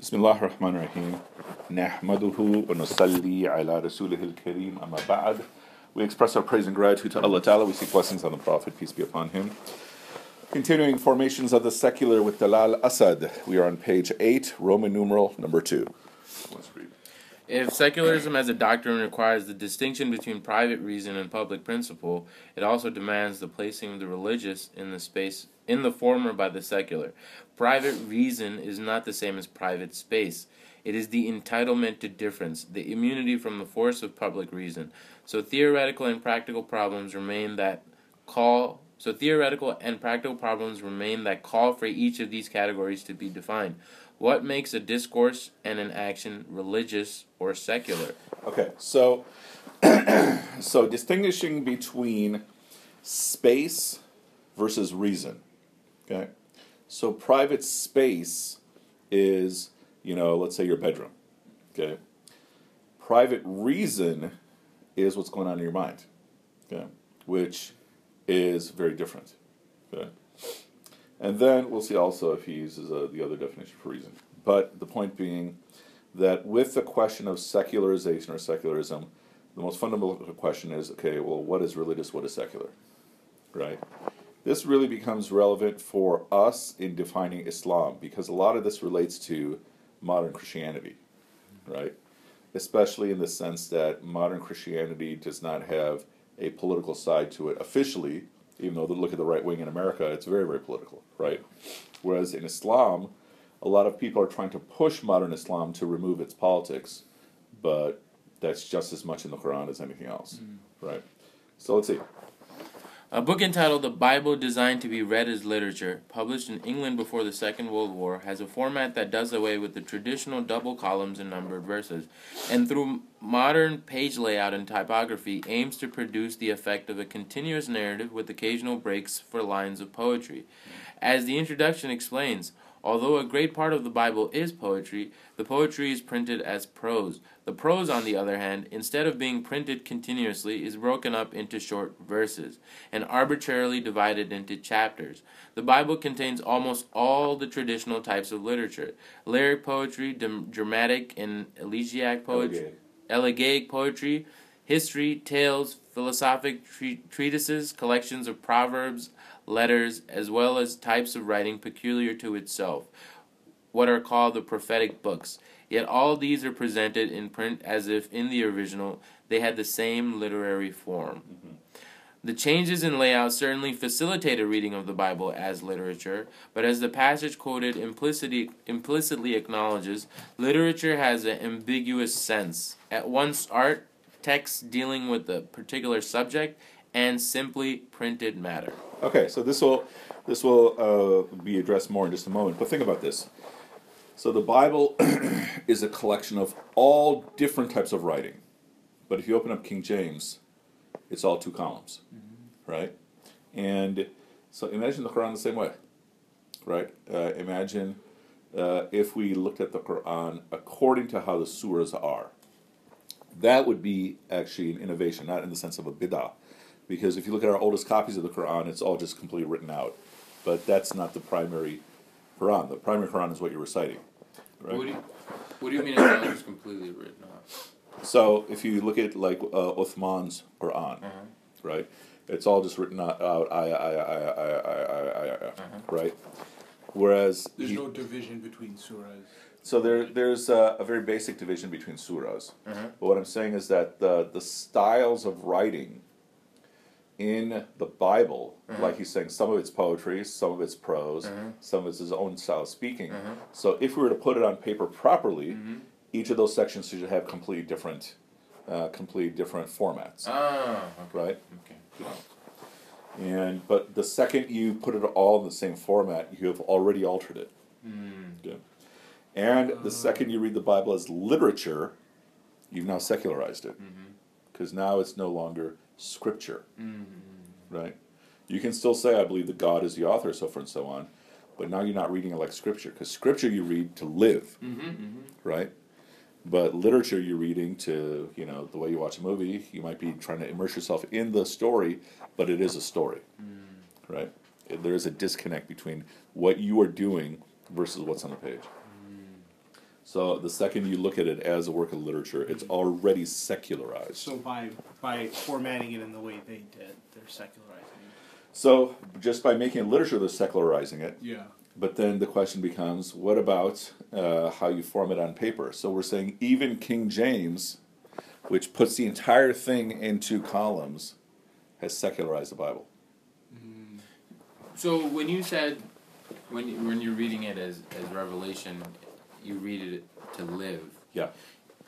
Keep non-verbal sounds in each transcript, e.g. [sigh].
بسم الله الرحمن الرحيم نحمده ونصلي على رسوله الكريم أما بعد We express our praise and gratitude to Allah Ta'ala. We seek blessings on the Prophet, peace be upon him. Continuing formations of the secular with Talal Asad. We are on page 8, Roman numeral number 2. If secularism as a doctrine requires the distinction between private reason and public principle, it also demands the placing of the religious in the space in the former by the secular. Private reason is not the same as private space. It is the entitlement to difference, the immunity from the force of public reason. So theoretical and practical problems remain that call so theoretical and practical problems remain that call for each of these categories to be defined. What makes a discourse and an action religious or secular? Okay, so [clears throat] so distinguishing between space versus reason. Okay, so private space is you know let's say your bedroom. Okay, private reason is what's going on in your mind. Okay, which is very different. Okay. And then we'll see also if he uses uh, the other definition for reason. But the point being that with the question of secularization or secularism, the most fundamental question is okay, well, what is religious, what is secular? Right? This really becomes relevant for us in defining Islam because a lot of this relates to modern Christianity, right? Especially in the sense that modern Christianity does not have a political side to it officially, even though look at the right wing in America, it's very, very political, right? Whereas in Islam, a lot of people are trying to push modern Islam to remove its politics, but that's just as much in the Quran as anything else, mm. right? So let's see. A book entitled The Bible Designed to be Read as Literature, published in England before the Second World War, has a format that does away with the traditional double columns and numbered verses, and through modern page layout and typography, aims to produce the effect of a continuous narrative with occasional breaks for lines of poetry. As the introduction explains, Although a great part of the Bible is poetry, the poetry is printed as prose. The prose, on the other hand, instead of being printed continuously, is broken up into short verses and arbitrarily divided into chapters. The Bible contains almost all the traditional types of literature lyric poetry, dramatic and elegiac poetry, elegiac poetry, history, tales, philosophic treatises, collections of proverbs, letters, as well as types of writing peculiar to itself, what are called the prophetic books. Yet all these are presented in print as if in the original they had the same literary form. Mm-hmm. The changes in layout certainly facilitate a reading of the Bible as literature, but as the passage quoted implicitly, implicitly acknowledges, literature has an ambiguous sense. At once art, text dealing with a particular subject, and simply printed matter. Okay, so this will this will uh, be addressed more in just a moment. But think about this. So the Bible [clears throat] is a collection of all different types of writing. But if you open up King James, it's all two columns, mm-hmm. right? And so imagine the Quran the same way, right? Uh, imagine uh, if we looked at the Quran according to how the surahs are. That would be actually an innovation, not in the sense of a bid'ah, because if you look at our oldest copies of the Quran, it's all just completely written out. But that's not the primary Quran. The primary Quran is what you're reciting. Right? What, do you, what do you mean it's not just completely written out? So if you look at like uh, Uthman's Quran, uh-huh. right? It's all just written out, out ayah, ayah, ayah, ayah, ayah, ayah, uh-huh. right? Whereas there's no division between surahs. So there, there's a, a very basic division between surahs. Uh-huh. But what I'm saying is that the the styles of writing in the Bible, uh-huh. like he's saying, some of it's poetry, some of it's prose, uh-huh. some of it's his own style of speaking. Uh-huh. So if we were to put it on paper properly, mm-hmm. each of those sections should have completely different, uh, completely different formats. Ah, okay. right. Okay. And but the second you put it all in the same format, you have already altered it. Mm. Yeah. And the ah. second you read the Bible as literature, you've now secularized it, because mm-hmm. now it's no longer scripture. Mm-hmm. Right? You can still say, I believe that God is the author, so forth and so on, but now you're not reading it like scripture, because scripture you read to live, mm-hmm, mm-hmm. right? But literature you're reading to, you know, the way you watch a movie, you might be trying to immerse yourself in the story, but it is a story, mm. right? There is a disconnect between what you are doing versus what's on the page. Mm. So the second you look at it as a work of literature, it's already secularized. So by by formatting it in the way they did, they're secularizing it. So just by making it literature, they're secularizing it. it. Yeah. But then the question becomes, what about uh, how you form it on paper? So we're saying even King James, which puts the entire thing into columns, has secularized the Bible. So when you said when you, when you're reading it as as revelation, you read it to live. Yeah.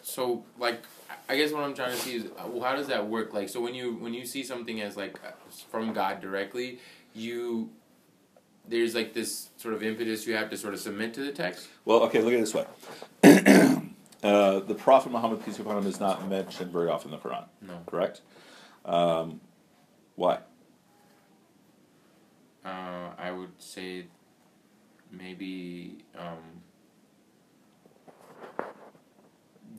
So like I guess what I'm trying to see is uh, well, how does that work? Like so when you when you see something as like uh, from God directly, you there's like this sort of impetus you have to sort of submit to the text. Well, okay, look at it this way. [clears throat] uh, the Prophet Muhammad, peace be upon him, is not mentioned very often in the Quran, No. correct? Um, why? Uh, I would say maybe um,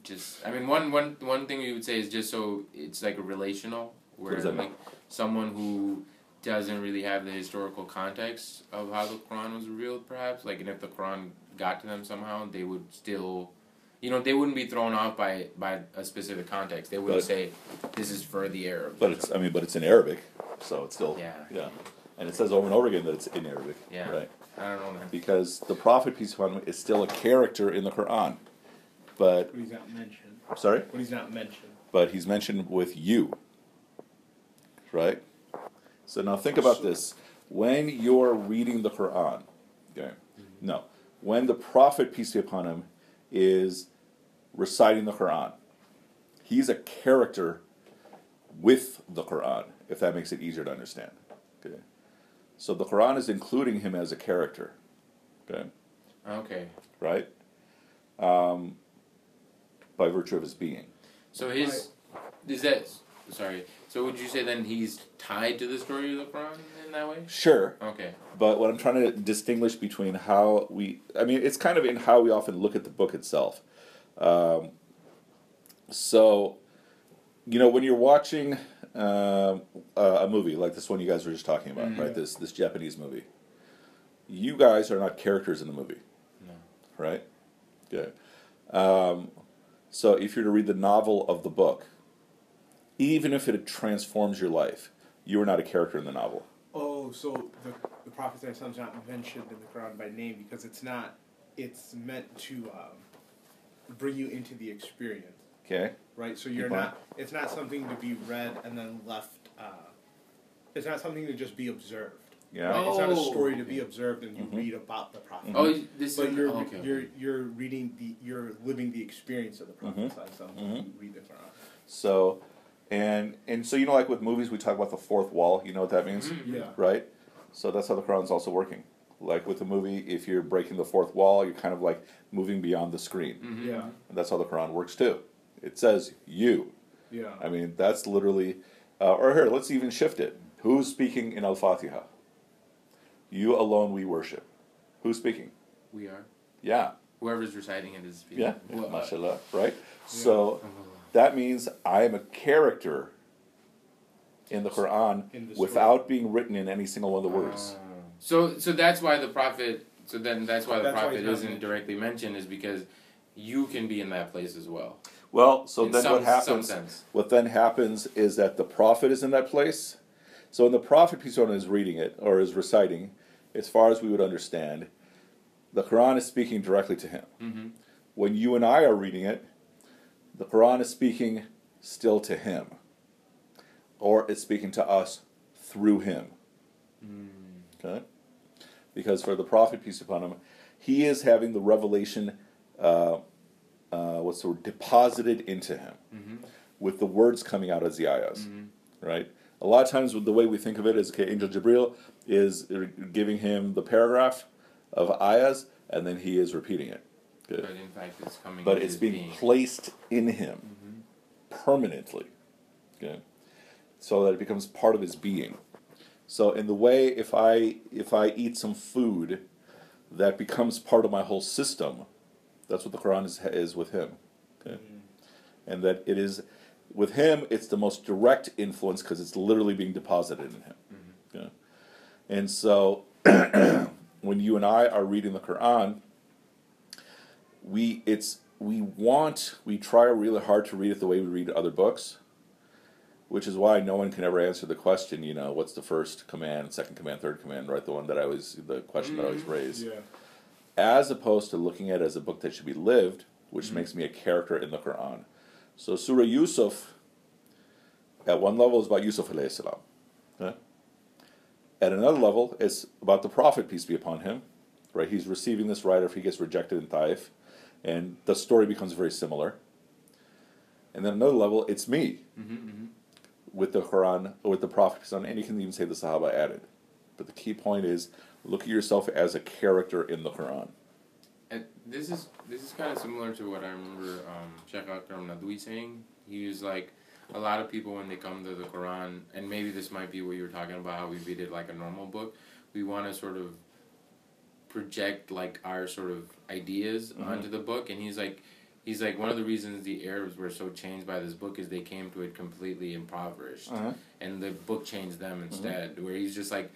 just I mean one one one thing we would say is just so it's like a relational where like someone who doesn't really have the historical context of how the Quran was revealed perhaps like and if the Quran got to them somehow they would still you know they wouldn't be thrown off by by a specific context they wouldn't But- say this is for the Arabs But it's, I mean, but it's in Arabic, so it's still, Yeah. yeah. And it says over and over again that it's in Arabic, Yeah. right? I don't know man Because the Prophet, peace be upon him, is still a character in the Quran. But, he's not mentioned. sorry? But he's not mentioned. But he's mentioned with you, right? So now think about this. When you're reading the Quran, okay? No. When the Prophet, peace be upon him, is reciting the Quran, he's a character with the Quran, if that makes it easier to understand. Okay. So the Quran is including him as a character. Okay. okay Right? Um, by virtue of his being. So his is that sorry. So would you say then he's tied to the story of the Quran in that way? Sure. Okay. But what I'm trying to distinguish between how we, I mean, it's kind of in how we often look at the book itself. Um, so, you know, when you're watching um, a, movie like this one you guys were just talking about, right? This this Japanese movie. You guys are not characters in the movie, No. right? Good. Um, so if you're to read the novel of the book, even if it transforms your life, you are not a character in the novel. Oh, so the the prophet is not mentioned in the Quran by name because it's not. It's meant to um, bring you into the experience, Okay. right? So you're Keep on. not. It's not something to be read and then left. Uh, it's not something to just be observed. Yeah. Right? It's not a Oh, story to be observed and you Mhm. read about the prophet. Oh, this But is you're okay. okay. you're you're reading the you're living the experience of the prophet. Mhm. So Mhm. you read the Quran. So, and and so you know, like with movies, we talk about the fourth wall. You know what that means, Mhm. Yeah. right? So that's how the Quran's also working. Like with the movie, if you're breaking the fourth wall, you're kind of like moving beyond the screen. Mhm. Yeah. And that's how the Quran works too. It says you. Yeah. I mean, that's literally. Uh, or here, let's even shift it. Who's speaking in Al Fatiha? You alone we worship. Who's speaking? We are. Yeah. Whoever's reciting it is. speaking. Yeah. Well, uh, Mashallah. Right. So oh. that means I am a character in the Quran In the without being written in any single one of the words. Oh. So so that's why the prophet. So then that's why the That's prophet he's not isn't mentioned. directly mentioned is because you can be in that place as well. Well, so in then some, what happens? sense. What then happens is that the prophet is in that place. So when the prophet peace be upon him, is reading it or is reciting, as far as we would understand, the Quran is speaking directly to him. Mm-hmm. When you and I are reading it, the Quran is speaking still to him, or it's speaking to us through him. Okay? Because for the prophet, peace upon him, he is having the revelation, uh, uh, what's the word, deposited into him Mm-hmm. with the words coming out as the ayahs, Mhm. right? A lot of times, the way we think of it is, okay, Angel Jibril is giving him the paragraph of ayahs, and then he is repeating it. Good. But in fact, it's coming. But it's being being. placed in him Mhm. permanently, okay? So that it becomes part of his being. So in the way, if I if I eat some food, that becomes part of my whole system. That's what the Quran is is with him, okay? And that it is with him, it's the most direct influence because it's literally being deposited in him. And so [clears throat] when you and I are reading the Quran, we it's we want we try really hard to read it the way we read other books, which is why no one can ever answer the question. You know, what's the first command, second command, third command? Right, the one that I always the question that I always raise. Yeah. As opposed to looking at it as a book that should be lived, which Mm-hmm. makes me a character in the Quran. So Surah Yusuf, at one level, is about Yusuf alayhi salam. At another level, it's about the Prophet, peace be upon him. Right, he's receiving this right after he gets rejected in Taif, and the story becomes very similar. And then another level, it's me Mm-hmm, with the Quran, with the Prophet, peace be upon him, and you can even say the Sahaba added. But the key point is, look at yourself as a character in the Quran. And this is this is kind of similar to what I remember um, Sheikh Akram Nadwi saying. He was like, a lot of people when they come to the Quran, and maybe this might be what you were talking about, how we read it like a normal book. We want to sort of project like our sort of ideas Mhm. onto the book, and he's like. He's like one of the reasons the Arabs were so changed by this book is they came to it completely impoverished, Uh-huh. and the book changed them instead. Where he's just like,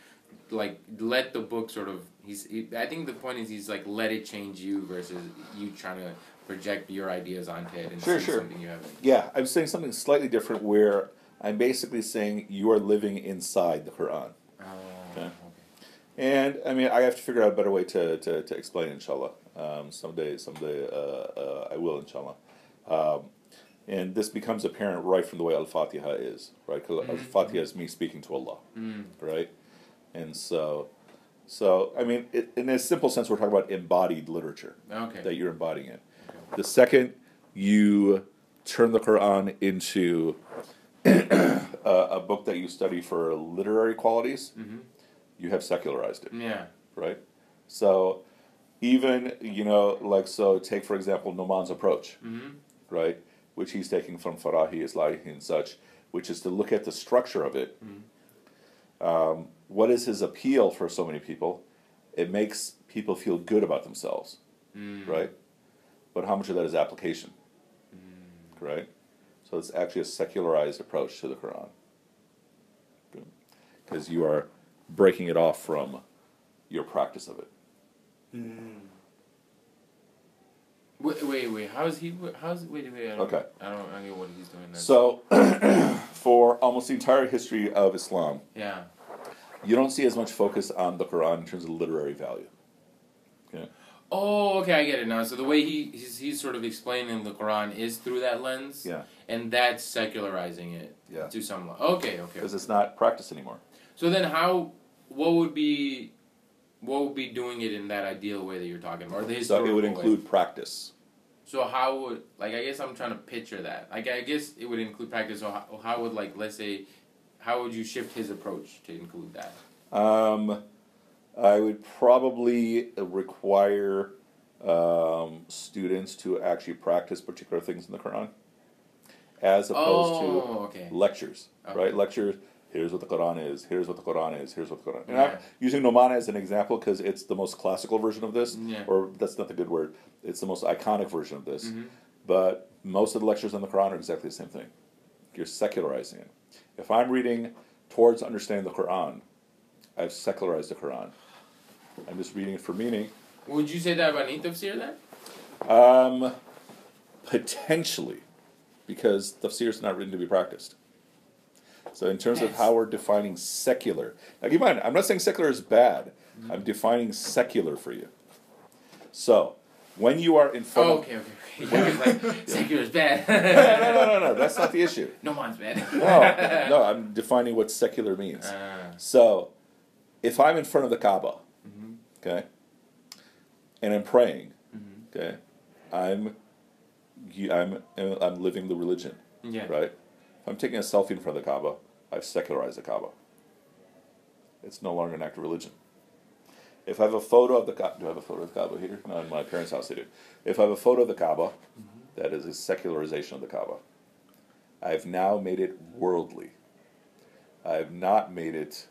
like let the book sort of. He's. He, I think the point is he's like let it change you versus you trying to project your ideas onto it and Sure, see sure. something you haven't. Yeah, I'm saying something slightly different where I'm basically saying you are living inside the Quran. Oh, Okay. okay. And I mean, I have to figure out a better way to, to, to explain, inshallah. Um, someday, someday uh, uh, I will, inshallah. Um, and this becomes apparent right from the way Al Fatiha is, right? Because Al Fatiha is me speaking to Allah, Mm. right? And so, so I mean, it, in a simple sense, we're talking about embodied literature Okay. that you're embodying it. The second you turn the Quran into a, [clears throat] a book that you study for literary qualities, Mhm. you have secularized it, Yeah. right? So even, you know, like, so take for example Nouman's approach, Mm-hmm. right? Which he's taking from Farahi, Islahi, and such, which is to look at the structure of it. Um, what is his appeal for so many people? It makes people feel good about themselves Mm. right? But how much of that is application, right? So it's actually a secularized approach to the Quran, because you are breaking it off from your practice of it. Mm. Wait, wait, wait. How's he? How's wait, wait? I don't, Okay. I don't. I don't get what he's doing. Then. So, [clears throat] for almost the entire history of Islam, yeah. you don't see as much focus on the Quran in terms of literary value. Oh, okay, I get it now. So the way he he's, he's sort of explaining the Quran is through that lens. Yeah. And that's secularizing it. Yeah. To some level. Okay, okay. Because it's not practiced anymore. So then, how? What would be? What would be doing it in that ideal way that you're talking about? Or the So it would way? include practice. So how would like I guess I'm trying to picture that. Like I guess it would include practice. So how, how would like let's say, how would you shift his approach to include that? Um, I would probably require um, students to actually practice particular things in the Quran, as opposed oh, okay. to lectures. Okay. Right, lectures. Here's what the Quran is. Here's what the Quran is. Here's what the Quran. And Yeah. I'm using Nomana as an example because it's the most classical version of this, Yeah. or that's not the good word. It's the most iconic version of this. Mhm. But most of the lectures on the Quran are exactly the same thing. You're secularizing it. If I'm reading towards understanding the Quran, I've secularized the Quran. I'm just reading it for meaning. Would you say that about any tafsir then? Um, potentially, because tafsir is not written to be practiced. So, in terms of how we're defining secular, now keep in mind, I'm not saying secular is bad. I'm defining secular for you. So, when you are in front Oh, of okay, okay. okay. [laughs] Yeah, like secular is bad. [laughs] no, no, no, no, no. that's not the issue. no one's bad. No, no, I'm defining what secular means. Ah, So, if I'm in front of the Kaaba. Okay, and I'm praying, Mhm. okay, I'm, I'm, I'm living the religion, yeah. right? If I'm taking a selfie in front of the Kaaba, I've secularized the Kaaba. It's no longer an act of religion. If I have a photo of the Kaaba, do I have a photo of the Kaaba here? No, in my parents' house they do. If I have a photo of the Kaaba, that is a secularization of the Kaaba. I've now made it worldly. I have not made it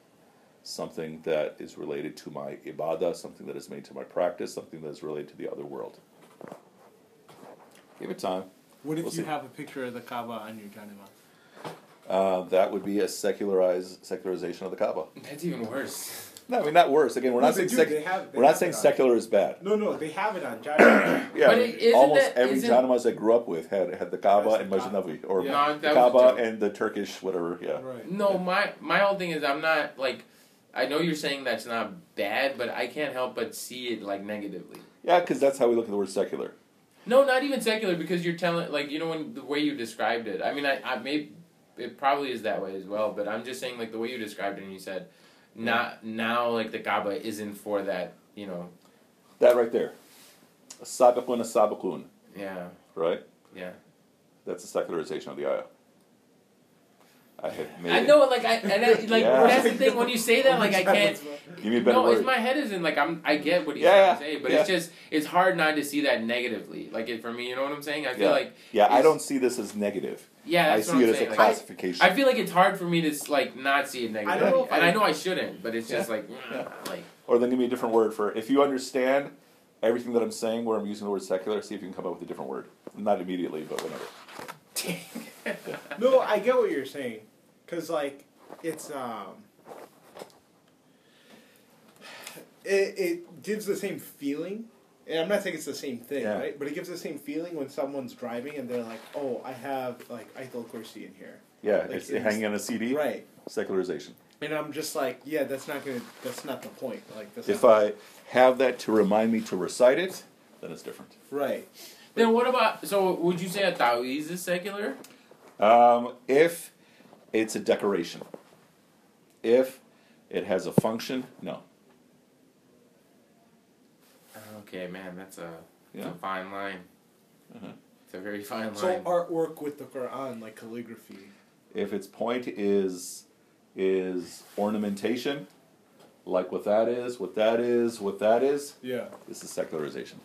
something that is related to my ibadah, something that is made to my practice, something that is related to the other world. Give it time. What if We'll you see. have a picture of the Kaaba on your Janima? Uh, that would be a secularized secularization of the Kaaba. That's even worse. No, I mean not worse. Again, we're No, not saying do. sec- They have- they we're not saying secular is bad. No, no, they have it on [coughs] Jaya. Yeah, But it- isn't almost that- every isn't- I grew up with had had the Kaaba That's and the Masjid Kaaba. Or Yeah. No, the that was a Kaaba and the Turkish whatever. Yeah, right. No, my my whole thing is I'm not like I know you're saying that's not bad, but I can't help but see it like negatively. yeah, because that's how we look at the word secular. No, not even secular because you're telling like you know when the way you described it. I mean, I I may it probably is that way as well, but I'm just saying like the way you described it and you said not now like the Kaaba isn't for that, you know. That right there, sabakun, a sabakun, Yeah. right? Yeah. That's a secularization of the ayah. I have made. I know like I and I, [laughs] like Yeah. that's the thing when you say that like I can't Give me a better no, word. it's my head isn't like I'm. I get what he's Yeah, trying to say, but yeah. it's just it's hard not to see that negatively. Like it for me, you know what I'm saying? I feel Yeah. like yeah, I don't see this as negative. yeah, I see what it I'm as a saying. Like, classification. I feel like it's hard for me to like not see it negatively, I don't know if and I- I know I shouldn't, but it's just like mm, Yeah. like or then give me a different word for if you understand everything that I'm saying where I'm using the word secular. See if you can come up with a different word. Not immediately, but whenever. [laughs] Dang. No, I get what you're saying, cause like it's um, it it gives the same feeling, and I'm not saying it's the same thing, Yeah. right? But it gives the same feeling when someone's driving and they're like, "Oh, I have like Ayatul Kursi in here," Yeah, Like it's it's- hanging on a CD. right? Secularization. And I'm just like, "Yeah, that's not gonna. That's not the point. Like, that's If not, I have that to remind me to recite it, then it's different. right." then what about? So would you say a taweez is secular? Um, if it's a decoration, if it has a function, no. Okay, man, that's a, that's Yeah. a fine line. Uh-huh. It's a very fine So line. So artwork with the Quran, like calligraphy. If its point is is ornamentation, like what that is, what that is, what that is, Yeah, this is secularization.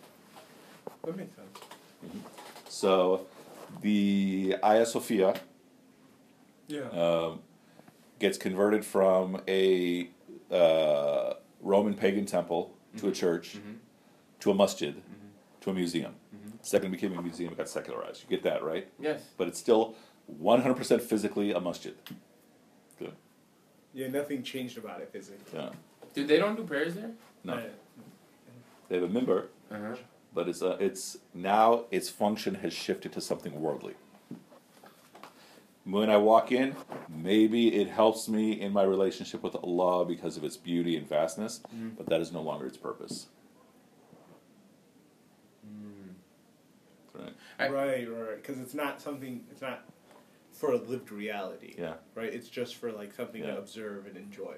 that makes sense. So, the Hagia Sophia Yeah. um, gets converted from a uh, Roman pagan temple to a church Mhm. to a masjid Mm-hmm. to a museum. Second became a museum, it got secularized. You get that, right? yes. But it's still 100% physically a masjid. Good. yeah, nothing changed about it physically. Yeah. Dude, they don't do prayers there. No. Right. They have a minbar, Uh huh. but it's, uh, it's now its function has shifted to something worldly. When I walk in, maybe it helps me in my relationship with Allah because of its beauty and vastness, Mm. but that is no longer its purpose. Right? I- right, right, because it's not something. It's not for a lived reality. Yeah. Right. It's just for like something Yeah. to observe and enjoy.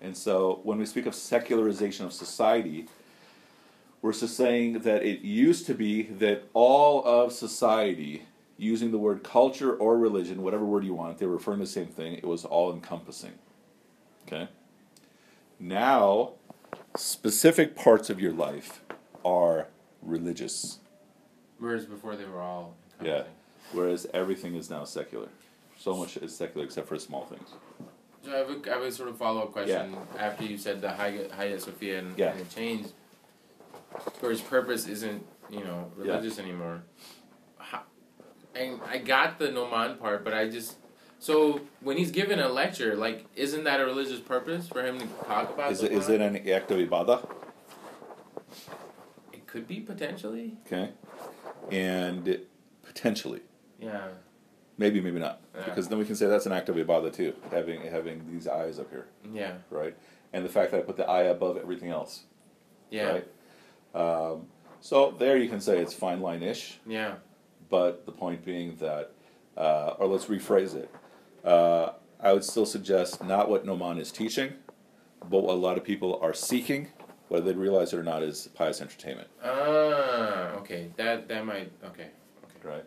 And so when we speak of secularization of society, we're just saying that it used to be that all of society, using the word culture or religion, whatever word you want, they were referring to the same thing, it was all encompassing. Okay? Now, specific parts of your life are religious, Whereas before they were all. Yeah. whereas everything is now secular. So much is secular except for small things. So I have a, I have a sort of follow up question after you said the Hagia, Sophia and, Yeah. and it changed, purpose isn't you know Yeah. religious anymore. And I got the Nouman part, but I just so when he's given a lecture, like isn't that a religious purpose for him to talk about? Is it, is it an act of ibadah? It could be potentially. Okay? And potentially. Yeah. Maybe, maybe not. Yeah. Because then we can say that's an act of ibadah too, having having these eyes up here, Yeah. right? And the fact that I put the eye above everything else, Yeah. right? Um, so there you can say it's fine line ish, Yeah. But the point being that, uh, or let's rephrase it. Uh, I would still suggest not what Nouman is teaching, but what a lot of people are seeking, whether they realize it or not, is pious entertainment, Ah. Okay. That that might. Okay. Okay. right?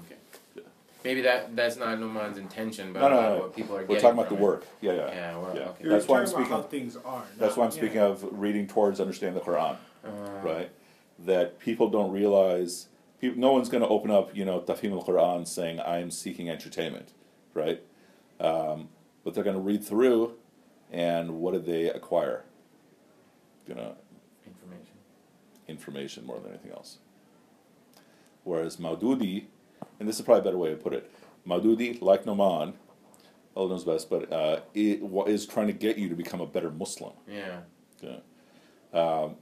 Okay. Yeah. Maybe that that's not Nouman's intention, but No, no, a lot no. what people are getting. We're talking about the from it. work. Yeah, yeah. Yeah, well, Yeah. okay. That's why I'm talking about speaking. how things are. That's why I'm yeah. speaking of reading towards understanding the Quran. Uh, right? That people don't realize. People, no one's going to open up, you know, Tafhim al Quran saying, "I'm seeking entertainment," right? Um, but they're going to read through, and what did they acquire? You know, Information. information more than anything else. Whereas Maududi, and this is probably a better way to put it, Maududi, like Nouman, Allah knows best, but uh, it is trying to get you to become a better Muslim. Yeah. Yeah. Um,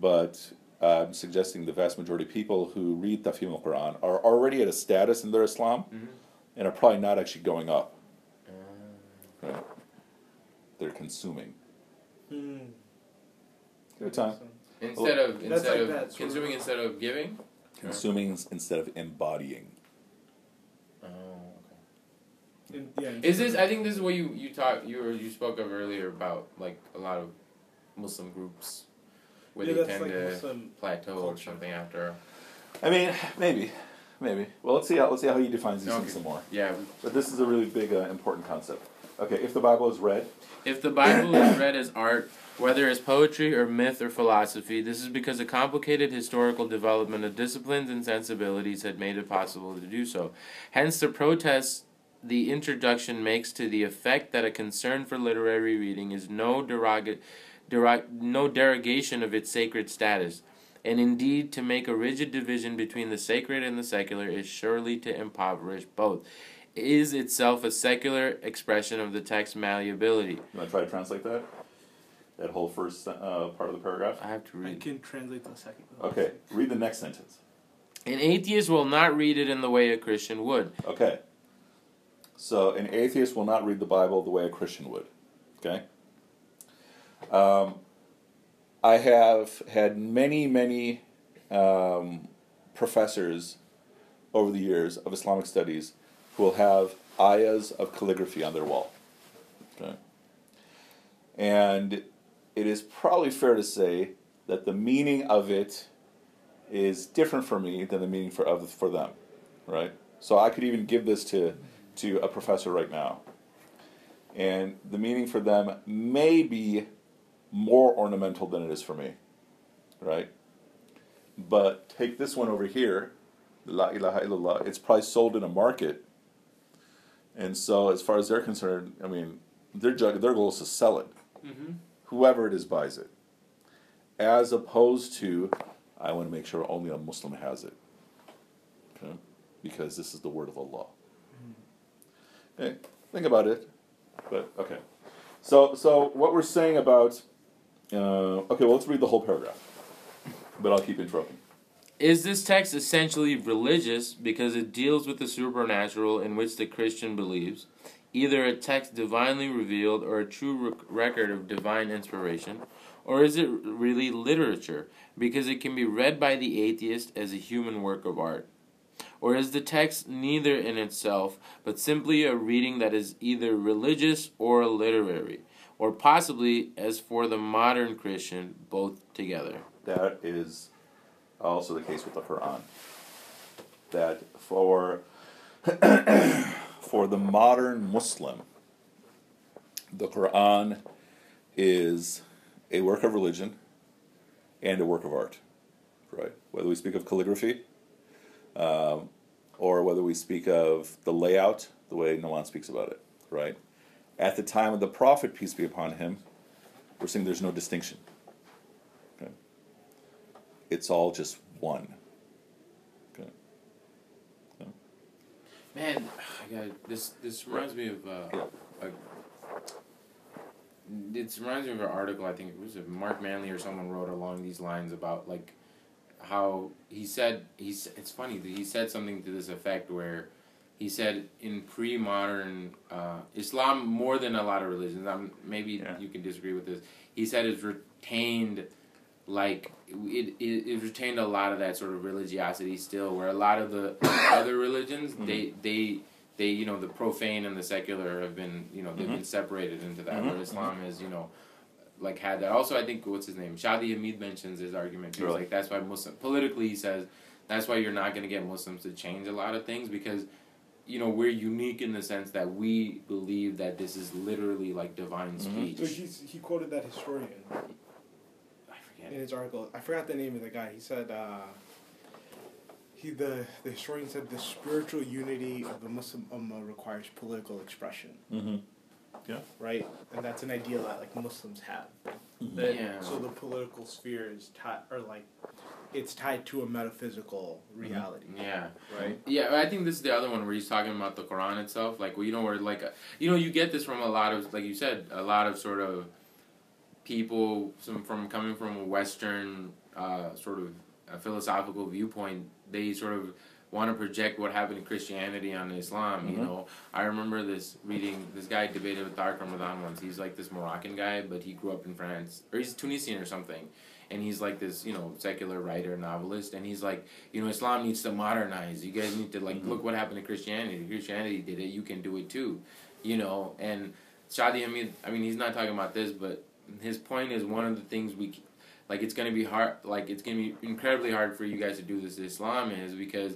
but I'm suggesting the vast majority of people who read Tafhim al Quran are already at a status in their Islam Mhm. and are probably not actually going up. Uh, Right? They're consuming. Hmm. Good time. instead of instead like of that sort of- consuming instead of giving. Consuming s- instead of embodying. Oh. Okay. In- yeah, Is this? I think this is what you you talk you were you spoke of earlier about like a lot of Muslim groups where yeah, they tend like to Muslim. plateau or something after. I mean, maybe, maybe. Well, let's see how let's see how he defines these Okay. things some more. Yeah. But this is a really big, uh, important concept. Okay, if the Bible is read, If the Bible is read as art, whether as poetry or myth or philosophy, this is because a complicated historical development of disciplines and sensibilities had made it possible to do so. Hence, the protest the introduction makes to the effect that a concern for literary reading is no derog- derog- no derogation of its sacred status. And indeed, to make a rigid division between the sacred and the secular is surely to impoverish both. Is itself a secular expression of the text's malleability. you want to try to translate that? That whole first uh, part of the paragraph? I have to read. I can translate the second. Okay, read the next sentence. An atheist will not read it in the way a Christian would. Okay. So an atheist will not read the Bible the way a Christian would. Okay? Um, I have had many, many um, professors over the years of Islamic studies who will have ayahs of calligraphy on their wall. Okay? And it is probably fair to say that the meaning of it is different for me than the meaning for of for them, right? So I could even give this to to a professor right now, and the meaning for them may be more ornamental than it is for me, right? But take this one over here, La ilaha illallah. It's probably sold in a market, and so as far as they're concerned, I mean, their their goal is to sell it. Mm-hmm. Whoever it is buys it, as opposed to I want to make sure only a Muslim has it. Okay? Because this is the word of Allah. Okay, think about it. But okay. So so what we're saying about uh, okay, well let's read the whole paragraph. But I'll keep interrupting. Is this text essentially religious because it deals with the supernatural in which the Christian believes, either a text divinely revealed or a true rec- record of divine inspiration? Or is it really literature because it can be read by the atheist as a human work of art? Or is the text neither in itself, but simply a reading that is either religious or literary? Or possibly, as for the modern Christian, both together? That is also the case with the Quran. That for [coughs] for the modern Muslim, the Quran is a work of religion and a work of art, right? Whether we speak of calligraphy, um, or whether we speak of the layout, the way Nolan speaks about it, right? At the time of the Prophet, peace be upon him, we're saying there's no distinction. Okay? It's all just one. Okay. Man, I got this. This reminds me of. Uh, Yeah. a, it reminds me of an article. I think it was it Mark Manley or someone wrote along these lines about like how he said he's. It's funny that he said something to this effect where he said in pre-modern uh, Islam more than a lot of religions. I'm, maybe Yeah. you can disagree with this. He said it's retained like it, it, it retained a lot of that sort of religiosity still where a lot of the [coughs] other religions they they they you know the profane and the secular have been you know they've been separated into that Mhm. where islam is you know like had that also i think what's his name shadi hamid mentions his argument. He's Really? like that's why muslim politically he says that's why you're not going to get muslims to change a lot of things because you know we're unique in the sense that we believe that this is literally like divine speech So he's, he quoted that historian i forget in his article. I forgot the name of the guy. He said uh, he the the historian said the spiritual unity of the Muslim Ummah requires political expression, Mm-hmm. right? And that's an ideal that like Muslims have. That- Yeah. So the political sphere is ti- or like it's tied to a metaphysical reality. Yeah. Right. Yeah, I think this is the other one where he's talking about the Quran itself. Like, well, you know, where like, you know, you get this from a lot of, like you said, a lot of sort of people, some from coming from a Western uh, sort of a philosophical viewpoint. They sort of want to project what happened in Christianity on Islam. You Mhm. know, I remember this reading. This guy debated with Tariq Ramadan once. He's like this Moroccan guy, but he grew up in France, or he's Tunisian or something. And he's like this, you know, secular writer, novelist, and he's like, you know, Islam needs to modernize. You guys need to like Mhm. look what happened to Christianity. Christianity did it. You can do it too, you know. And Shadi Hamid, I mean, he's not talking about this, but his point is one of the things we like it's going to be hard like it's going to be incredibly hard for you guys to do this islam is because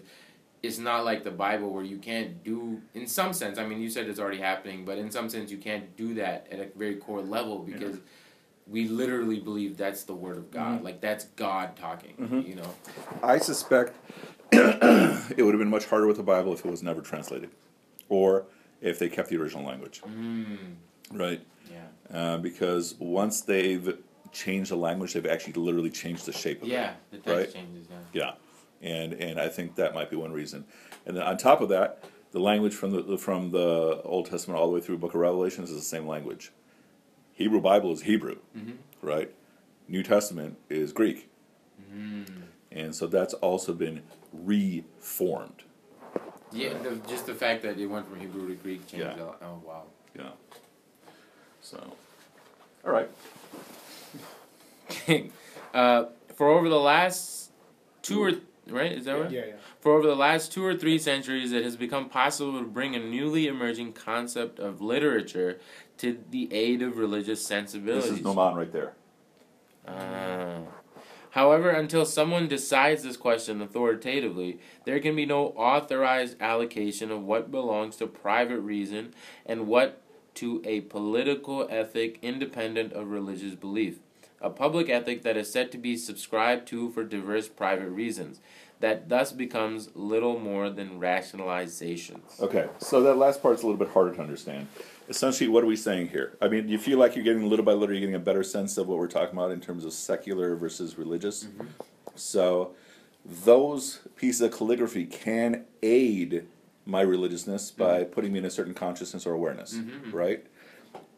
it's not like the bible where you can't do in some sense i mean you said it's already happening but in some sense you can't do that at a very core level because we literally believe that's the word of god Mhm. like that's god talking Mhm. you know I suspect [clears throat] it would have been much harder with the Bible if it was never translated, or if they kept the original language, mm, right? yeah Uh, because once they've changed the language, they've actually literally changed the shape of it. yeah the text Right. changes yeah Yeah, and and I think that might be one reason. And then on top of that, the language from the from the Old Testament all the way through the Book of Revelations is the same language. Hebrew Bible is Hebrew, Mhm. right? New Testament is Greek, mm. and so that's also been reformed. yeah the, just the fact that it went from hebrew to greek changed Yeah. a lot. oh wow Yeah. So, all right. [laughs] uh, for over the last two or right is that right Yeah, yeah. For over the last two or three centuries, it has become possible to bring a newly emerging concept of literature to the aid of religious sensibilities. This is Nouman right there. Ah. However, until someone decides this question authoritatively, there can be no authorized allocation of what belongs to private reason and what to a political ethic independent of religious belief. A public ethic that is said to be subscribed to for diverse private reasons, that thus becomes little more than rationalizations. Okay, so that last part's a little bit harder to understand. Essentially, what are we saying here? I mean, do you feel like you're getting little by little, you're getting a better sense of what we're talking about in terms of secular versus religious? So, those pieces of calligraphy can aid my religiousness by putting me in a certain consciousness or awareness, Mhm. right?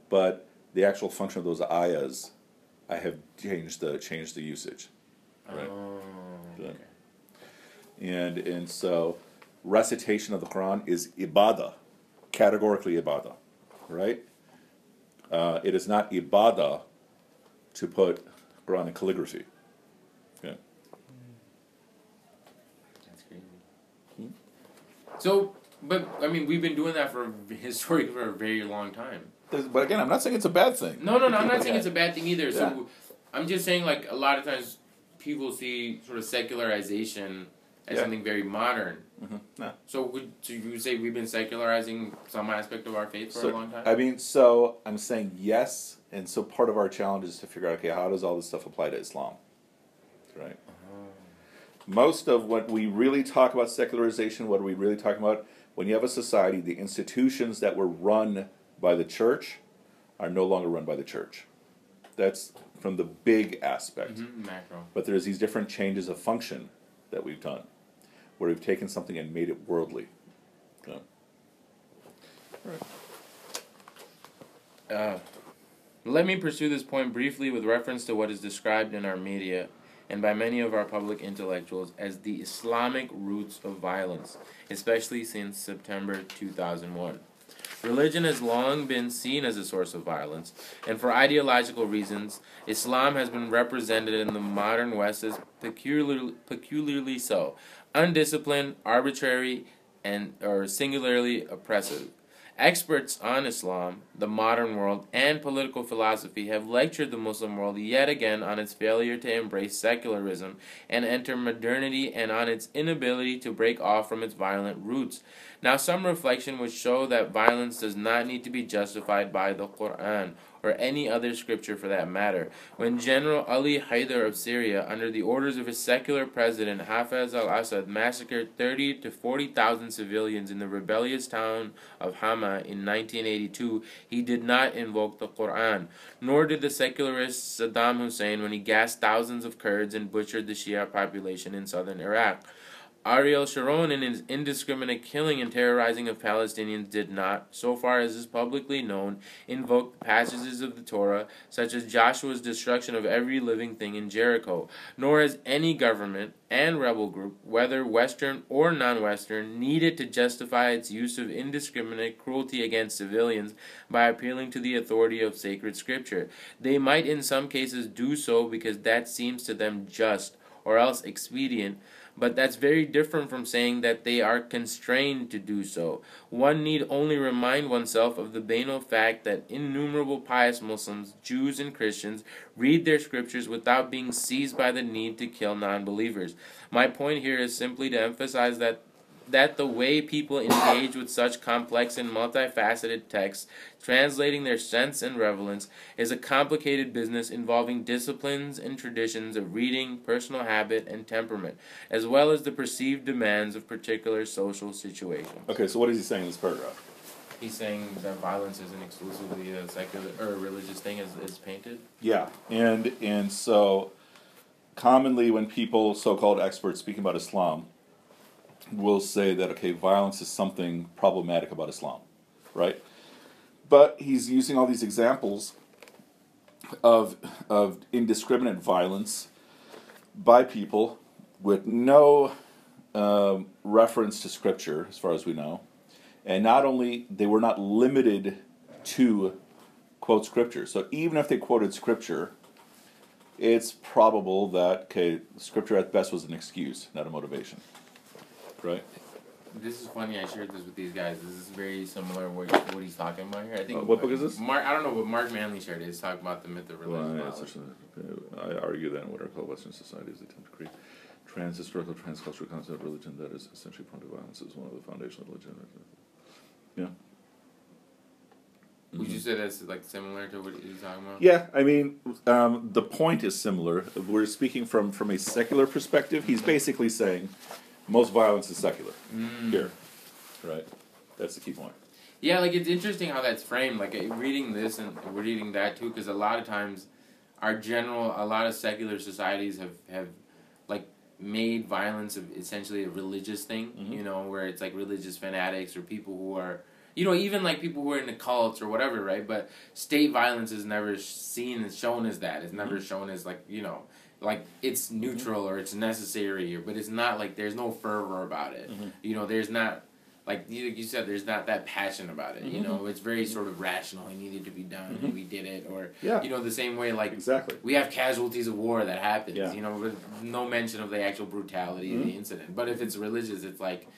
But the actual function of those ayahs, I have changed the changed the usage. Right. Oh, okay. And and so recitation of the Quran is ibadah, categorically ibadah, right? Uh, it is not ibadah to put Quran in calligraphy. Okay. That's crazy. Hmm? So, but I mean, we've been doing that for [laughs] historically for a very long time. There's- But again, I'm not saying it's a bad thing. No, no, no. I'm not saying it's a bad thing either. Yeah. So, I'm just saying like a lot of times people see sort of secularization as Yeah. something very modern. Mhm. No. So, would so you say we've been secularizing some aspect of our faith for So, a long time? I mean, so I'm saying yes, and so part of our challenge is to figure out okay, how does all this stuff apply to Islam, right? Most of what we really talk about secularization, what are we really talking about? When you have a society, the institutions that were run by the church are no longer run by the church. That's from the big aspect. Mhm, macro. But there's these different changes of function that we've done, where we've taken something and made it worldly. Okay. Uh, let me pursue this point briefly with reference to what is described in our media and by many of our public intellectuals as the Islamic roots of violence, especially since September 2001. Religion has long been seen as a source of violence, and for ideological reasons, Islam has been represented in the modern West as peculiarly, peculiarly so, undisciplined, arbitrary, and or singularly oppressive. Experts on Islam, the modern world, and political philosophy have lectured the Muslim world yet again on its failure to embrace secularism and enter modernity and on its inability to break off from its violent roots. Now, some reflection would show that violence does not need to be justified by the Quran or any other scripture for that matter. When General Ali Haider of Syria, under the orders of his secular president Hafez al Assad, massacred 30 to 40,000 civilians in the rebellious town of Hama in 1982, he did not invoke the Quran, nor did the secularist Saddam Hussein when he gassed thousands of Kurds and butchered the Shia population in southern Iraq. Ariel Sharon, and his indiscriminate killing and terrorizing of Palestinians, did not, so far as is publicly known, invoke passages of the Torah, such as Joshua's destruction of every living thing in Jericho, nor has any government and rebel group, whether Western or non Western, needed to justify its use of indiscriminate cruelty against civilians by appealing to the authority of sacred scripture. They might, in some cases, do so because that seems to them just or else expedient but that's very different from saying that they are constrained to do so. One need only remind oneself of the banal fact that innumerable pious Muslims, Jews, and Christians read their scriptures without being seized by the need to kill non believers. My point here is simply to emphasize that that the way people engage with such complex and multifaceted texts, translating their sense and relevance, is a complicated business involving disciplines and traditions of reading, personal habit, and temperament, as well as the perceived demands of particular social situations. Okay, so what is he saying in this paragraph? He's saying that violence isn't exclusively a secular or a religious thing as is painted. Yeah, and and so commonly when people, so-called experts, speaking about Islam, will say that okay, violence is something problematic about Islam, right? But he's using all these examples of of indiscriminate violence by people with no um, reference to scripture, as far as we know, and not only they were not limited to quote scripture. So even if they quoted scripture, it's probable that okay, scripture at best was an excuse, not a motivation. Right. This is funny. I shared this with these guys. This is very similar what what he's talking about here. I think. Uh, what book is this? Mark. I don't know, but Mark Manley shared it. He's talking about the myth of religion. Well, a, I argue that in what are called Western societies attempt to create trans-historical, trans-cultural concept of religion that is essentially prone to violence is one of the foundational religion. Yeah. Would you say that's like similar to what he's talking about? Yeah, I mean, um, the point is similar. We're speaking from from a secular perspective. He's basically saying most violence is secular Mm. here, right? That's the key point. Yeah, like it's interesting how that's framed. Like reading this and reading that too, because a lot of times, our general, a lot of secular societies have have like made violence essentially a religious thing. Mhm. You know, where it's like religious fanatics or people who are. You know, even like people who are in the cults or whatever, right? But state violence is never seen and shown as that. It's never shown as like you know, like it's neutral or it's necessary, but it's not like there's no fervor about it. Mhm. You know, there's not like you, you said, there's not that passion about it. You Mhm. know, it's very sort of rational. It needed to be done, and we did it. Or Yeah. you know, the same way like Exactly. we have casualties of war that happens. Yeah. You know, with no mention of the actual brutality of the Mhm. incident. But if it's religious, it's like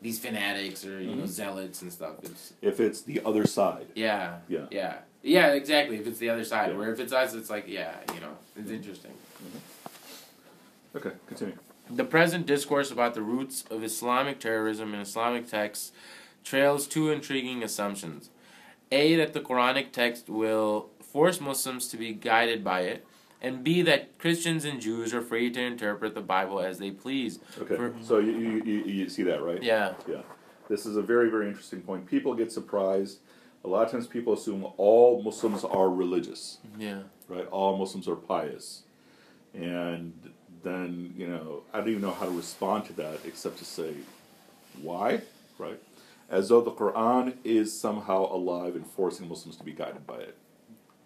these fanatics or you know zealots and stuff. It's If it's the other side. yeah, Yeah. yeah, yeah, exactly. If it's the other side, Yeah. where if it's us, it's like yeah, you know, it's mm-hmm. interesting. Mm-hmm. Okay, continue. The present discourse about the roots of Islamic terrorism in Islamic texts trails two intriguing assumptions. A, that the Quranic text will force Muslims to be guided by it, and B, that Christians and Jews are free to interpret the Bible as they please. Okay, For- so you, you, you, you see that, right? Yeah. Yeah. This is a very, very interesting point. People get surprised. A lot of times people assume all Muslims are religious, Yeah. right? All Muslims are pious. And then, you know, I don't even know how to respond to that except to say, why? Right? As though the Quran is somehow alive and forcing Muslims to be guided by it.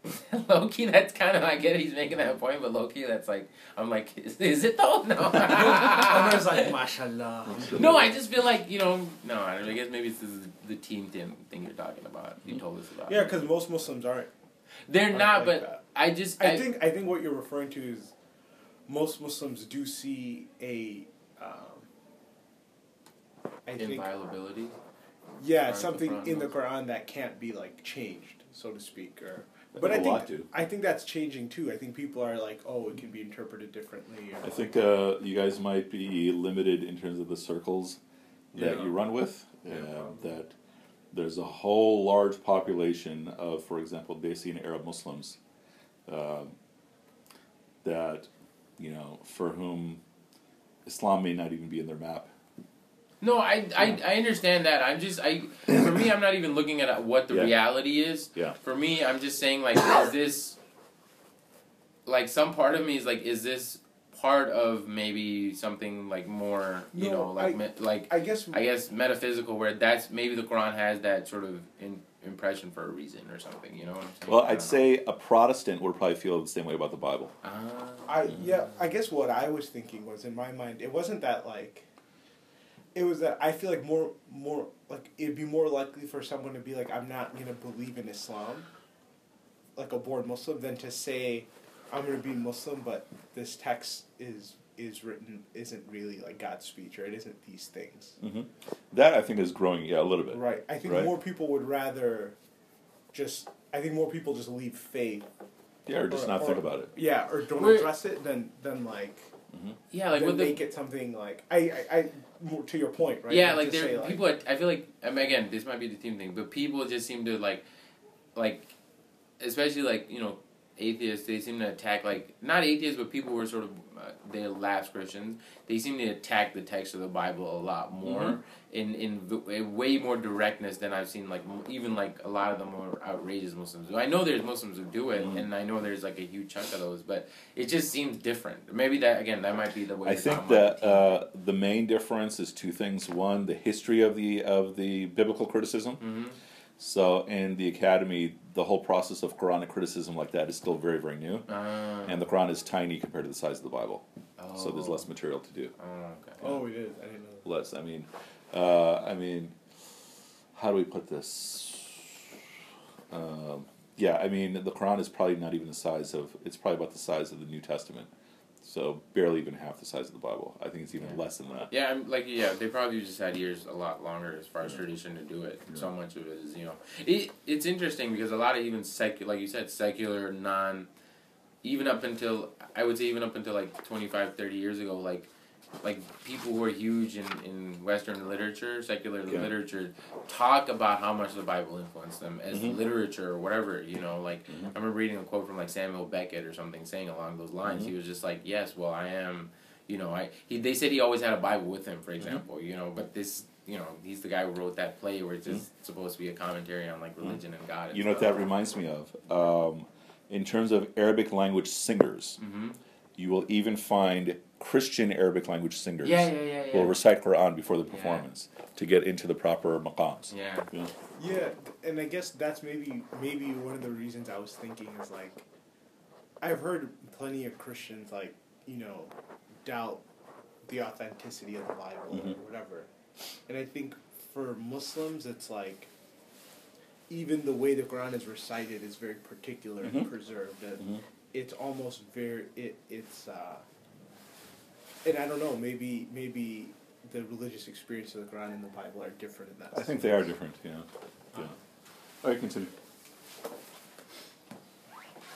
[laughs] low key, that's kind of, I get he's making that point, but Loki, that's like, I'm like, is, is it though? [laughs] No. [laughs] Omar's like, mashallah. No, I just feel like you know. No, I, don't know, I guess maybe this is the team thing, thing you're talking about. You told us about. Yeah, because most Muslims aren't. they're aren't not. like but that. I just I think I think what you're referring to is most Muslims do see a. Um, I think inviolability. yeah something Quran, in the. Quran that can't be like changed, so to speak, or. I But I think a lot think do. I think that's changing too. I think people are like, oh, it can be interpreted differently. Or, I think uh, you guys might be limited in terms of the circles that Yeah. you run with. Yeah, probably. that there's a whole large population of, for example, Dacian Arab Muslims uh, that, you know, for whom Islam may not even be in their map. No, I, I I understand that. I'm just I for me I'm not even looking at what the Yeah. reality is. Yeah. For me, I'm just saying like is [coughs] this like some part of me is like is this part of maybe something like more, you No, know, like I- me, like I guess I guess metaphysical where that's maybe the Quran has that sort of in, impression for a reason or something, you know what I'm saying? Well, I I'd don't say a Protestant would probably feel the same way about the Bible. know. Ah. I yeah, I guess what I was thinking was in my mind, it wasn't that like it was that I feel like more more like it'd be more likely for someone to be like I'm not gonna believe in Islam, like a born Muslim, than to say I'm gonna be Muslim, but this text is is written isn't really like God's speech or it isn't these things. hmm That I think is growing, yeah, a little bit. Right. I think Right. more people would rather just I think more people just leave faith. Yeah, or just Or- not think about it. Yeah, or don't Wait. address it than than like Yeah, like then with the it something like I, I, I more to your point, right? Yeah, Not like there people. Are, I feel like I mean, again, this might be the team thing, but people just seem to like, like, especially like you know, atheists. They seem to attack like not atheists, but people who are sort of uh, they're lapsed Christians. They seem to attack the text of the Bible a lot more Mhm. in in v- a way more directness than I've seen. Like even like a lot of the more outrageous Muslims. I know there's Muslims who do it, Mhm. and I know there's like a huge chunk of those, but it just seems different. Maybe that again, that might be the way. I think that uh, the main difference is two things. One, the history of the of the biblical criticism. Mhm. So in the academy, the whole process of Quranic criticism like that is still very very new, Ah. and the Quran is tiny compared to the size of the Bible. So there's Oh. less material to do. Oh, okay. oh, it is. I didn't know. Less. I mean, uh, I mean, how do we put this? Um, yeah, I mean, the Quran is probably not even the size of. It's probably about the size of the New Testament. So barely even half the size of the Bible. I think it's even Yeah. less than that. Yeah, I'm like yeah, they probably just had years a lot longer as far as tradition to do it. So much of it is you know, it it's interesting because a lot of even secular, like you said, secular non, even up until I would say even up until like 25, 30 years ago, like like people who are huge in, in Western literature, secular Yeah. literature, talk about how much the Bible influenced them as Mhm. literature or whatever. You know, like Mhm. I remember reading a quote from like Samuel Beckett or something saying along those lines. Mhm. He was just like, "Yes, well, I am." You know, I he they said he always had a Bible with him, for example. You know, but this. You know, he's the guy who wrote that play where it's just supposed to be a commentary on like religion and God. And You know what that reminds me of? Um, in terms of Arabic language singers, you will even find Christian Arabic language singers Yeah, yeah, yeah, will yeah. recite Quran before the Yeah. performance to get into the proper maqams. Yeah. You know? Yeah, and I guess that's maybe maybe one of the reasons I was thinking is like, I've heard plenty of Christians like you know, doubt the authenticity of the Bible Mhm. or whatever, and I think for Muslims it's like. Even the way the Quran is recited is very particular and Mhm. preserved, and Mhm. it's almost very it it's uh and I don't know maybe maybe the religious experience of the Quran and the Bible are different in that. I think they are different. Yeah. yeah. All right, continue.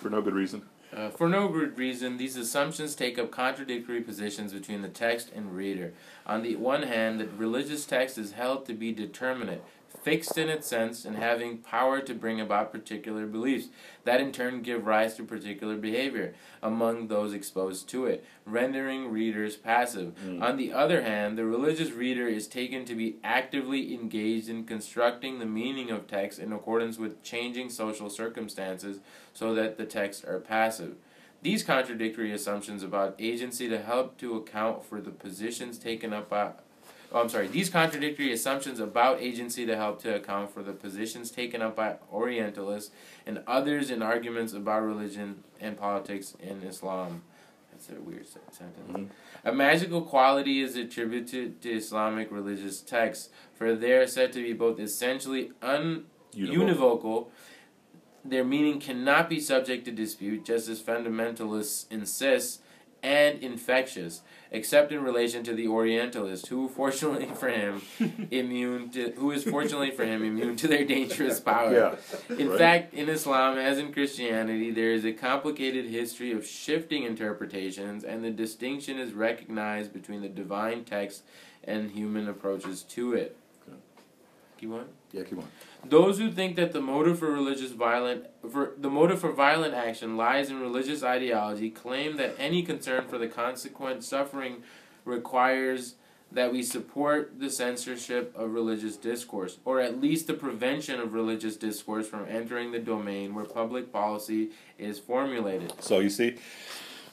For no good reason. Uh, for no good reason, these assumptions take up contradictory positions between the text and reader. On the one hand, the religious text is held to be determinate, fixed in its sense, and having power to bring about particular beliefs, that in turn give rise to particular behavior among those exposed to it, rendering readers passive. Mm. On the other hand, the religious reader is taken to be actively engaged in constructing the meaning of text in accordance with changing social circumstances so that the texts are passive. These contradictory assumptions about agency to help to account for the positions taken up by Oh, I'm sorry. These contradictory assumptions about agency to help to account for the positions taken up by Orientalists and others in arguments about religion and politics in Islam. That's a weird se- sentence. Mhm. A magical quality is attributed to Islamic religious texts, for they are said to be both essentially un Univocal. univocal. Their meaning cannot be subject to dispute, just as fundamentalists insist, and infectious, except in relation to the Orientalist, who, fortunately for him, [laughs] immune to who is fortunately for him immune to their dangerous power. Yeah. In Right. fact, in Islam, as in Christianity, there is a complicated history of shifting interpretations, and the distinction is recognized between the divine text and human approaches to it. Keep on. Yeah, keep on. Those who think that the motive for religious violent for the motive for violent action lies in religious ideology claim that any concern for the consequent suffering requires that we support the censorship of religious discourse, or at least the prevention of religious discourse from entering the domain where public policy is formulated. So you see,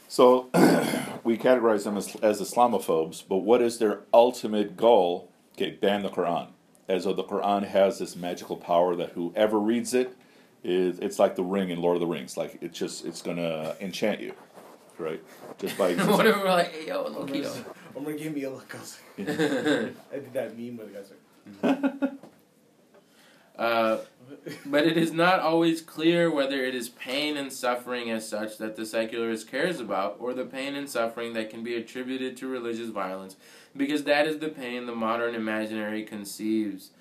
so [clears throat] we categorize them as, as Islamophobes, but what is their ultimate goal? Okay, ban the Quran. As though the Quran has this magical power that whoever reads it, is, it's like the ring in Lord of the Rings. Like it's just it's gonna enchant you, right? Just by [laughs] Whatever, we're like, hey, yo, I'm gonna, [laughs] I'm gonna give me a look. I was. [laughs] I did that meme where the guy's like, Uh, but it is not always clear whether it is pain and suffering as such that the secularist cares about, or the pain and suffering that can be attributed to religious violence, because that is the pain the modern imaginary conceives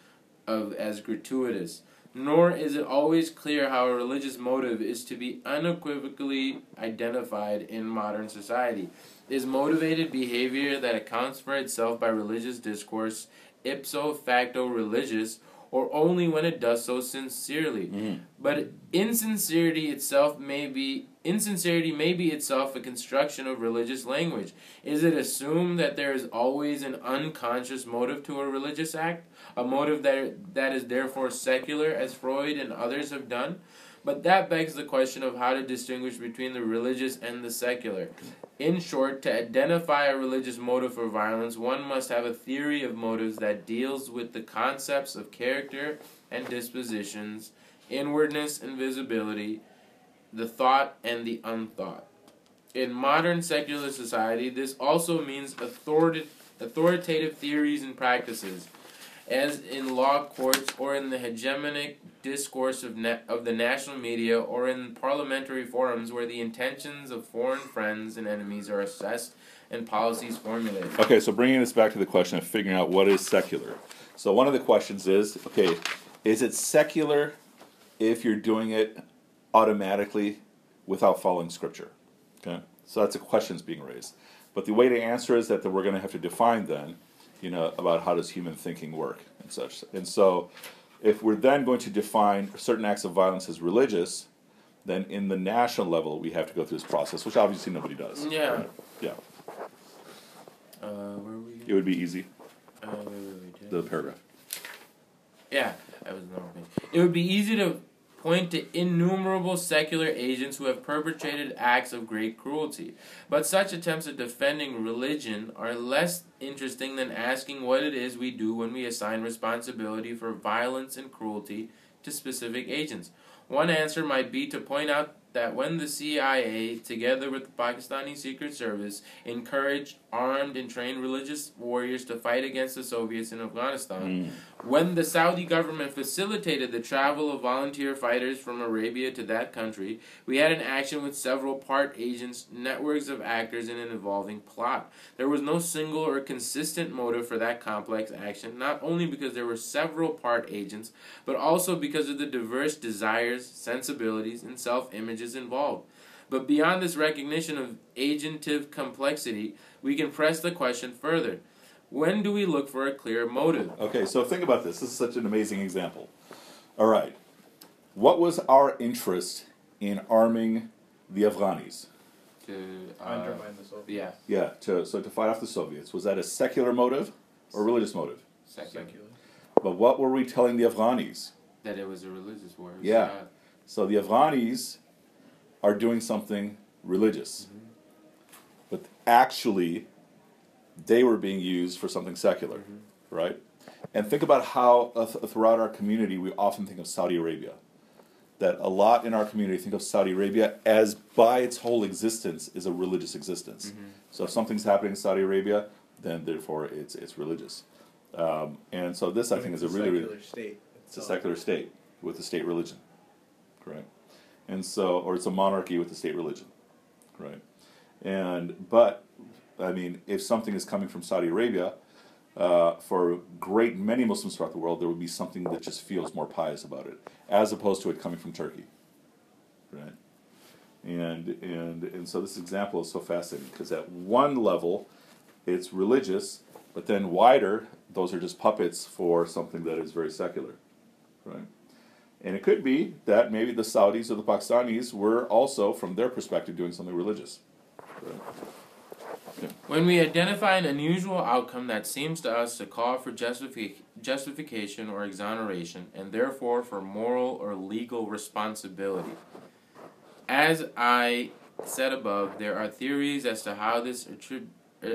of as gratuitous. Nor is it always clear how a religious motive is to be unequivocally identified in modern society. Is motivated behavior that accounts for itself by religious discourse ipso facto religious, or only when it does so sincerely. Mhm. But insincerity itself may be insincerity may be itself a construction of religious language. Is it assumed that there is always an unconscious motive to a religious act, a motive that that is therefore secular, as Freud and others have done? But that begs the question of how to distinguish between the religious and the secular. In short, to identify a religious motive for violence, one must have a theory of motives that deals with the concepts of character and dispositions, inwardness and visibility, the thought and the unthought. In modern secular society, this also means authoritative, authoritative theories and practices, as in law courts or in the hegemonic discourse of, na- of the national media or in parliamentary forums where the intentions of foreign friends and enemies are assessed and policies formulated. Okay, so bringing this back to the question of figuring out what is secular. So one of the questions is, okay, is it secular if you're doing it automatically without following scripture? Okay, so that's a question that's being raised. But the way to answer is that we're going to have to define then, you know, about how does human thinking work and such. And so, if we're then going to define certain acts of violence as religious, then in the national level we have to go through this process, which obviously nobody does. Yeah. right? Yeah. Uh, where are we? It would be easy. Uh, wait, wait, wait, The paragraph. Yeah, that was the normal thing. It would be easy to point to innumerable secular agents who have perpetrated acts of great cruelty. But such attempts at defending religion are less interesting than asking what it is we do when we assign responsibility for violence and cruelty to specific agents. One answer might be to point out that when the CIA, together with the Pakistani Secret Service, encouraged armed and trained religious warriors to fight against the Soviets in Afghanistan, hmm. when the Saudi government facilitated the travel of volunteer fighters from Arabia to that country, we had an action with several part agents, networks of actors in an evolving plot. There was no single or consistent motive for that complex action, not only because there were several part agents, but also because of the diverse desires, sensibilities, and self images involved. But beyond this recognition of agentive complexity, we can press the question further. When do we look for a clear motive? Okay, so think about this. This is such an amazing example. All right. What was our interest in arming the Afghanis? To uh, undermine the Soviets. yeah, Yeah, to, so to fight off the Soviets. Was that a secular motive or religious motive? secular. Secular. But what were we telling the Afghanis? That it was a religious war. Yeah. God. So the Afghanis are doing something religious. But actually, they were being used for something secular, right? And think about how uh, th- throughout our community we often think of Saudi Arabia. That a lot in our community think of Saudi Arabia as by its whole existence is a religious existence. So if something's happening in Saudi Arabia, then therefore it's it's religious. Um, and so this I think is a really, really secular state. it's a secular state with a state religion, correct? And so, or it's a monarchy with a state religion, right? And but, I mean, if something is coming from Saudi Arabia, uh, for a great many Muslims throughout the world, there would be something that just feels more pious about it, as opposed to it coming from Turkey, right? And and and so this example is so fascinating because at one level, it's religious, but then wider, those are just puppets for something that is very secular, right? And it could be that maybe the Saudis or the Pakistanis were also, from their perspective, doing something religious. When we identify an unusual outcome that seems to us to call for justifi- justification or exoneration, and therefore for moral or legal responsibility. As I said above, there are theories as to how this attrib-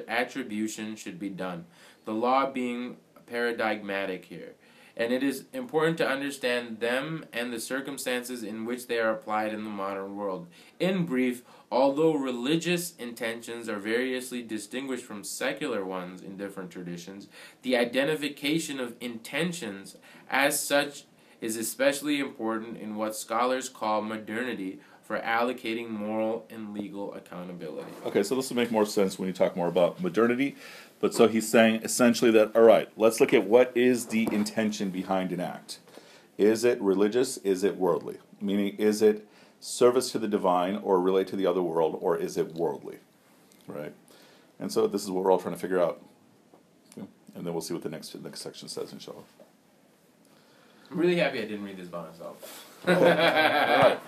attribution should be done, the law being paradigmatic here. And it is important to understand them and the circumstances in which they are applied in the modern world. In brief, although religious intentions are variously distinguished from secular ones in different traditions, the identification of intentions as such is especially important in what scholars call modernity for allocating moral and legal accountability. Okay, so this will make more sense when you talk more about modernity. But so he's saying essentially that, all right, let's look at what is the intention behind an act. Is it religious? Is it worldly? Meaning, is it service to the divine or relate to the other world, or is it worldly? Right? And so this is what we're all trying to figure out. Yeah. And then we'll see what the next, next section says, inshallah. I'm really happy I didn't read this by myself. all right.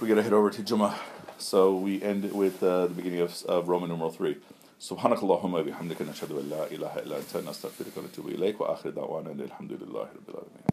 We got to head over to Jummah. So we end it with uh, the beginning of, of Roman numeral 3. سبحانك اللهم وبحمدك نشهد ان لا اله الا انت نستغفرك ونتوب اليك واخر دعوانا الحمد لله رب العالمين